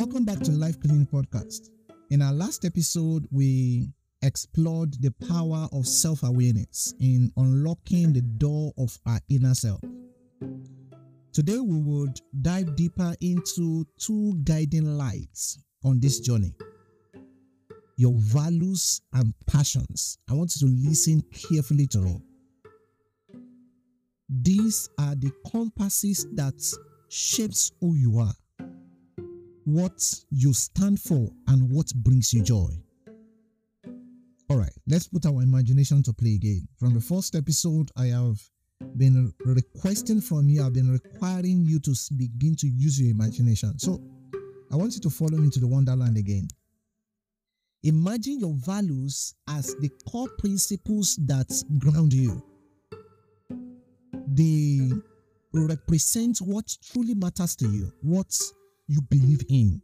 Welcome back to Life Clinic Podcast. In our last episode, we explored the power of self awareness in unlocking the door of our inner self. Today, we would dive deeper into two guiding lights on this journey your values and passions. I want you to listen carefully to me. These are the compasses that shapes who you are, what you stand for, and what brings you joy. All right, let's put our imagination to play again. From the first episode, I have been requesting from you, I've been requiring you to begin to use your imagination. So I want you to follow me to the Wonderland again. Imagine your values as the core principles that ground you. They represent what truly matters to you, what you believe in,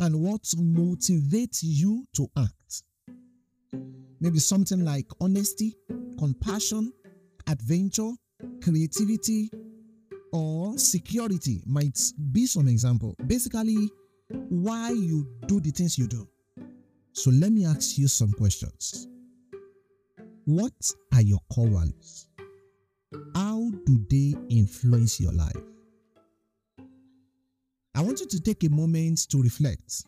and what motivates you to act. Maybe something like honesty, compassion, adventure, creativity, or security might be some example. Basically, why you do the things you do. So let me ask you some questions. What are your core values? How do they influence your life? I want you to take a moment to reflect.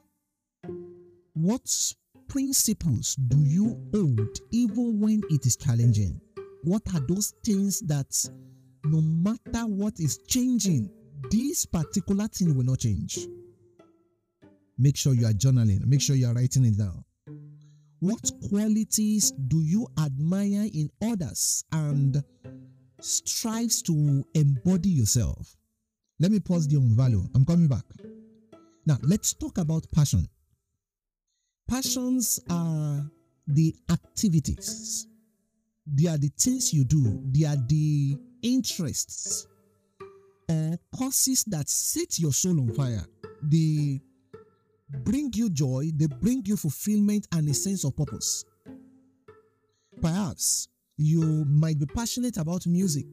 What principles do you hold even when it is challenging? What are those things that no matter what is changing, this particular thing will not change? Make sure you are journaling, make sure you are writing it down. What qualities do you admire in others and strives to embody yourself? Let me pause the on value. I'm coming back. Now, let's talk about passion. Passions are the activities, they are the things you do, they are the interests or causes that set your soul on fire. They bring you joy, they bring you fulfillment and a sense of purpose. Perhaps you might be passionate about music,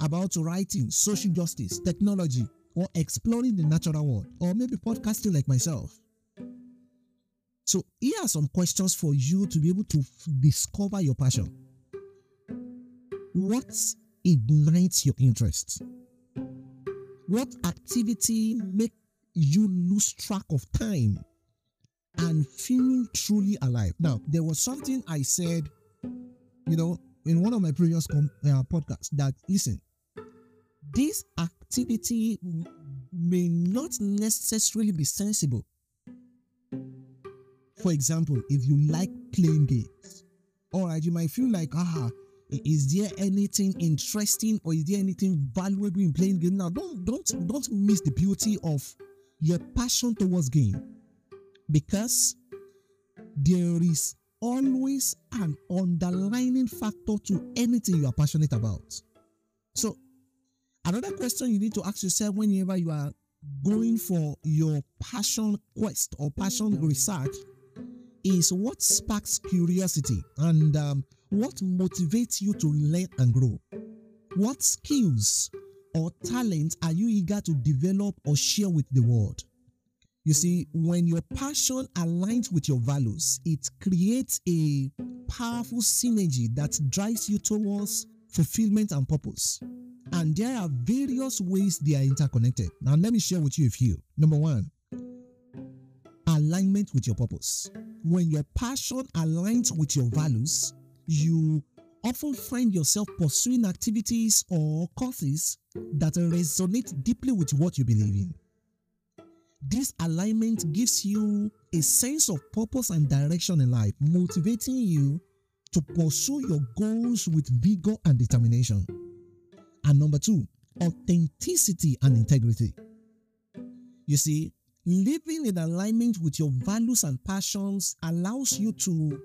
about writing, social justice, technology, or exploring the natural world, or maybe podcasting like myself. So, here are some questions for you to be able to discover your passion. What ignites your interest? What activity makes you lose track of time and feel truly alive? Now, there was something I said, you know, in one of my previous com- uh, podcasts that listen, this activity may not necessarily be sensible. For example, if you like playing games, all right, you might feel like, ah, is there anything interesting or is there anything valuable in playing game? Now, don't don't don't miss the beauty of your passion towards game, because there is always an underlining factor to anything you are passionate about. So, another question you need to ask yourself whenever you are going for your passion quest or passion research is what sparks curiosity and um, what motivates you to learn and grow. What skills or talents are you eager to develop or share with the world? You see, when your passion aligns with your values, it creates a powerful synergy that drives you towards fulfillment and purpose. And there are various ways they are interconnected. Now, let me share with you a few. Number one, alignment with your purpose. When your passion aligns with your values, you often find yourself pursuing activities or causes that resonate deeply with what you believe in. This alignment gives you a sense of purpose and direction in life, motivating you to pursue your goals with vigor and determination. And number two, authenticity and integrity. You see, living in alignment with your values and passions allows you to,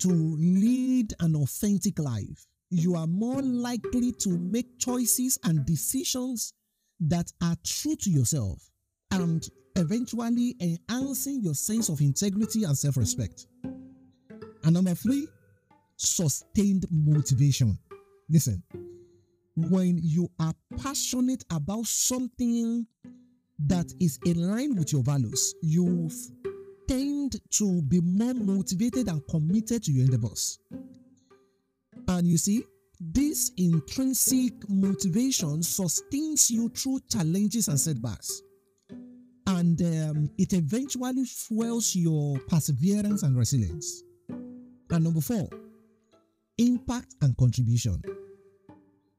to lead an authentic life. You are more likely to make choices and decisions that are true to yourself and eventually enhancing your sense of integrity and self respect. And number three, sustained motivation. Listen, when you are passionate about something, that is in line with your values, you tend to be more motivated and committed to your endeavors. And you see, this intrinsic motivation sustains you through challenges and setbacks. And um, it eventually fuels your perseverance and resilience. And number four, impact and contribution.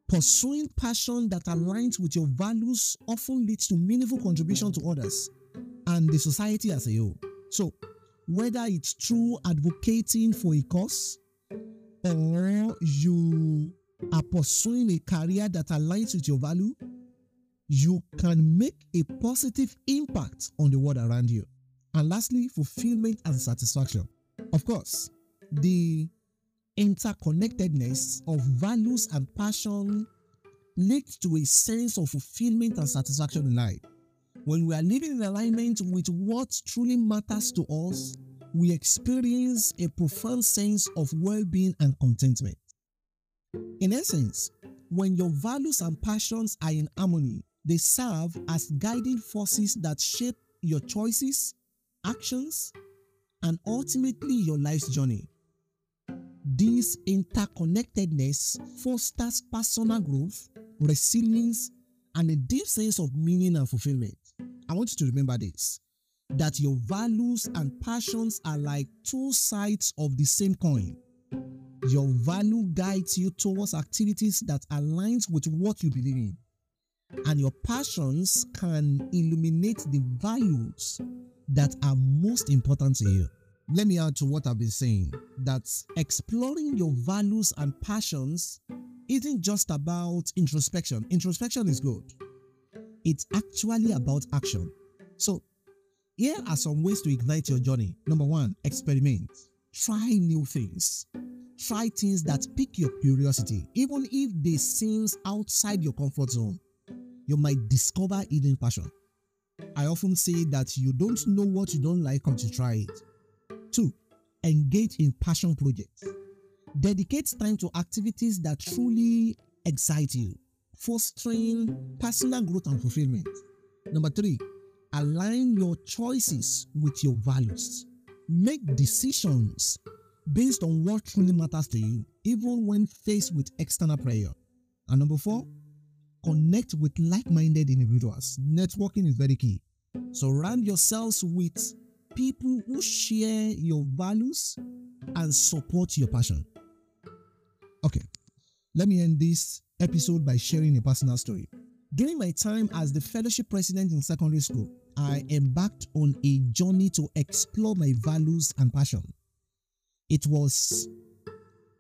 Pursuing passion that aligns with your values often leads to meaningful contribution to others and the society as a whole. So, whether it's through advocating for a cause or you are pursuing a career that aligns with your value, you can make a positive impact on the world around you. And lastly, fulfillment and satisfaction. Of course, the interconnectedness of values and passion leads to a sense of fulfillment and satisfaction in life. When we are living in alignment with what truly matters to us, we experience a profound sense of well being and contentment. In essence, when your values and passions are in harmony, they serve as guiding forces that shape your choices, actions, and ultimately your life's journey. This interconnectedness fosters personal growth, resilience, and a deep sense of meaning and fulfillment. I want you to remember this that your values and passions are like two sides of the same coin. Your value guides you towards activities that aligns with what you believe in. And your passions can illuminate the values that are most important to you. Let me add to what I've been saying that exploring your values and passions isn't just about introspection. Introspection is good, it's actually about action. So, here are some ways to ignite your journey. Number one, experiment. Try new things. Try things that pique your curiosity, even if they seem outside your comfort zone. You might discover hidden passion. I often say that you don't know what you don't like until you try it. Two, engage in passion projects. Dedicate time to activities that truly excite you, fostering personal growth and fulfillment. Number three, align your choices with your values. Make decisions based on what truly matters to you, even when faced with external pressure. And number four, connect with like minded individuals. Networking is very key. Surround yourselves with people who share your values and support your passion. Okay, let me end this episode by sharing a personal story. During my time as the fellowship president in secondary school, I embarked on a journey to explore my values and passion. It was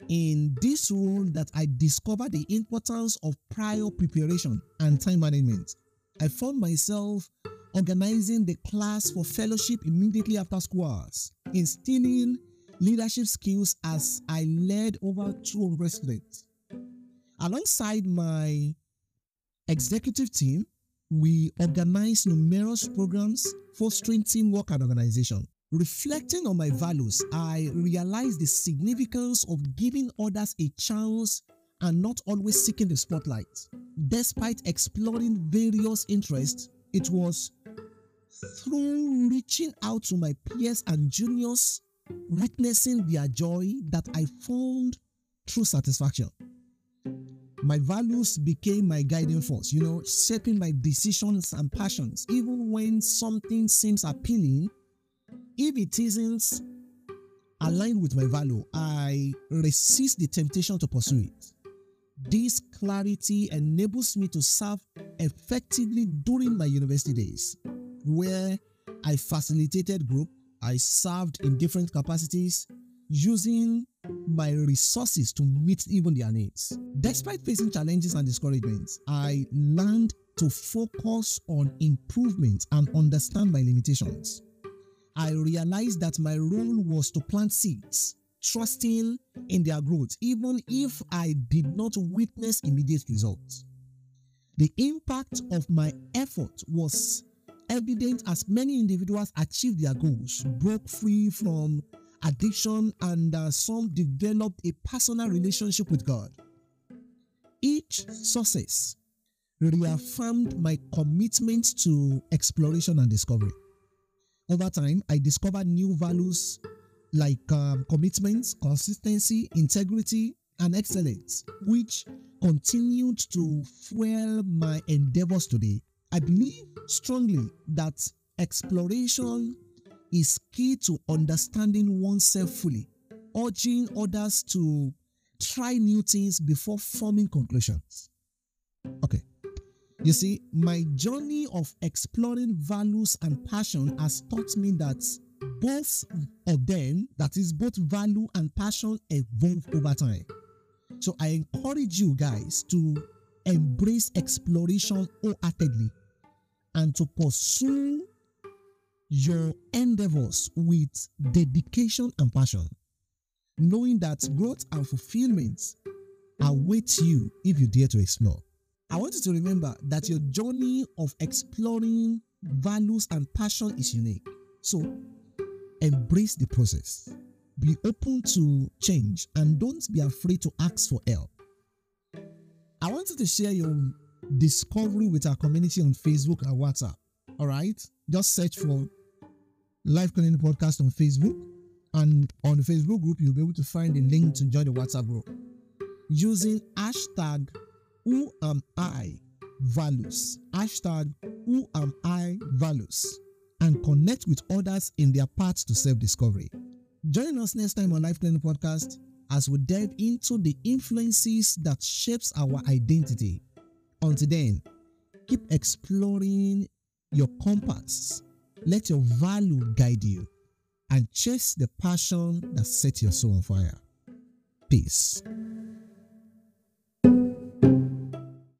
in this role that I discovered the importance of prior preparation and time management. I found myself organizing the class for fellowship immediately after school hours, instilling leadership skills as I led over 200 students. Alongside my executive team, we organized numerous programs fostering teamwork and organization. Reflecting on my values, I realized the significance of giving others a chance and not always seeking the spotlight. Despite exploring various interests, it was through reaching out to my peers and juniors, witnessing their joy, that I found true satisfaction. My values became my guiding force, you know, shaping my decisions and passions. Even when something seems appealing, if it isn't aligned with my value, I resist the temptation to pursue it. This clarity enables me to serve effectively during my university days, where I facilitated group, I served in different capacities, using my resources to meet even their needs. Despite facing challenges and discouragements, I learned to focus on improvement and understand my limitations. I realized that my role was to plant seeds, trusting in their growth, even if I did not witness immediate results. The impact of my effort was evident as many individuals achieved their goals, broke free from addiction, and uh, some developed a personal relationship with God. Each success reaffirmed my commitment to exploration and discovery. Over time, I discovered new values like um, commitment, consistency, integrity, and excellence, which continued to fuel my endeavors today. I believe strongly that exploration is key to understanding oneself fully, urging others to try new things before forming conclusions. Okay. You see, my journey of exploring values and passion has taught me that both of them, that is, both value and passion, evolve over time. So I encourage you guys to embrace exploration wholeheartedly and to pursue your endeavors with dedication and passion, knowing that growth and fulfillment await you if you dare to explore. I want you to remember that your journey of exploring values and passion is unique. So embrace the process. Be open to change and don't be afraid to ask for help. I want you to share your discovery with our community on Facebook and WhatsApp. All right? Just search for Life Clinic Podcast on Facebook. And on the Facebook group, you'll be able to find the link to join the WhatsApp group using hashtag who am I values. Hashtag who am I values. And connect with others in their path to self discovery. Join us next time on Life Clinic Podcast as we delve into the influences that shapes our identity. Until then, keep exploring your compass. Let your value guide you and chase the passion that sets your soul on fire. Peace.